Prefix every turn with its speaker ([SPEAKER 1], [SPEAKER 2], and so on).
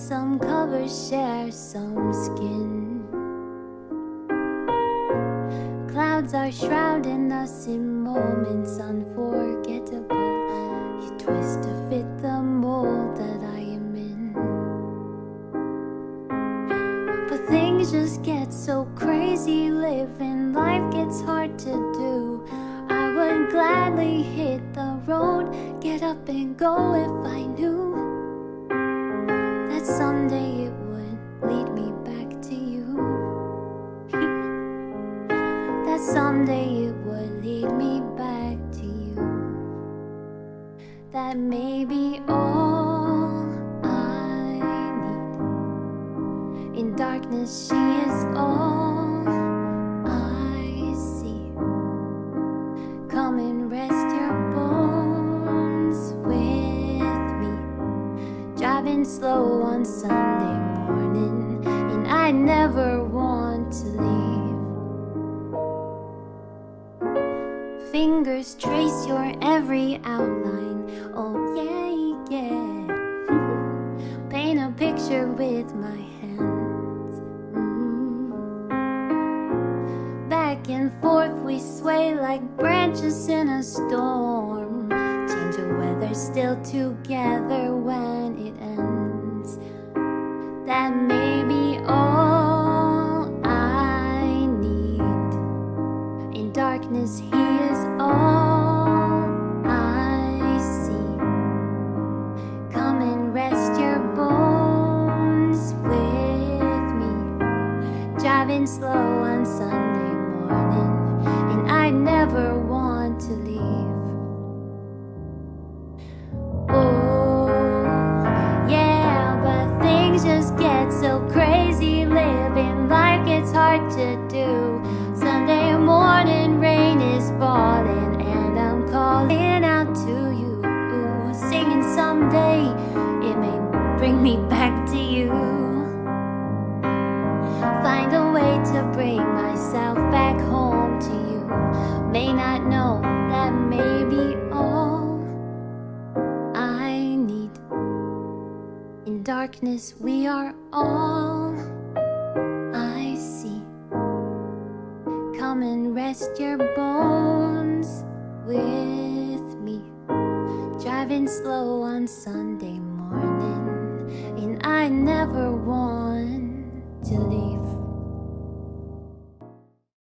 [SPEAKER 1] some cover, share some skin. Clouds are shrouding us in moments unforgettable. You twist to fit the mold that I am in. But things just get so crazy living, life gets hard to do. I would gladly hit the road, get up and go if I knew someday it would lead me back to you. That may be all I need. In darkness, she is all I see. Come and rest your bones with me. Driving slow on Sunday morning, and I never want Fingers trace your every outline. Oh, yeah, yeah. Paint a picture with my hands. Mm. Back and forth we sway like branches in a storm. Change of weather, still together when it ends. That may Slow on Sunday morning, and I never want to leave. Oh, yeah, but things just get so crazy. Living life gets hard to do. Sunday morning rain is falling, and I'm calling out to you. Singing someday, it may bring me back to you. To bring myself back home to you. May not know that may be all I need. In darkness, we are all I see. Come and rest your bones with me. Driving slow on Sunday morning, and I never want to leave.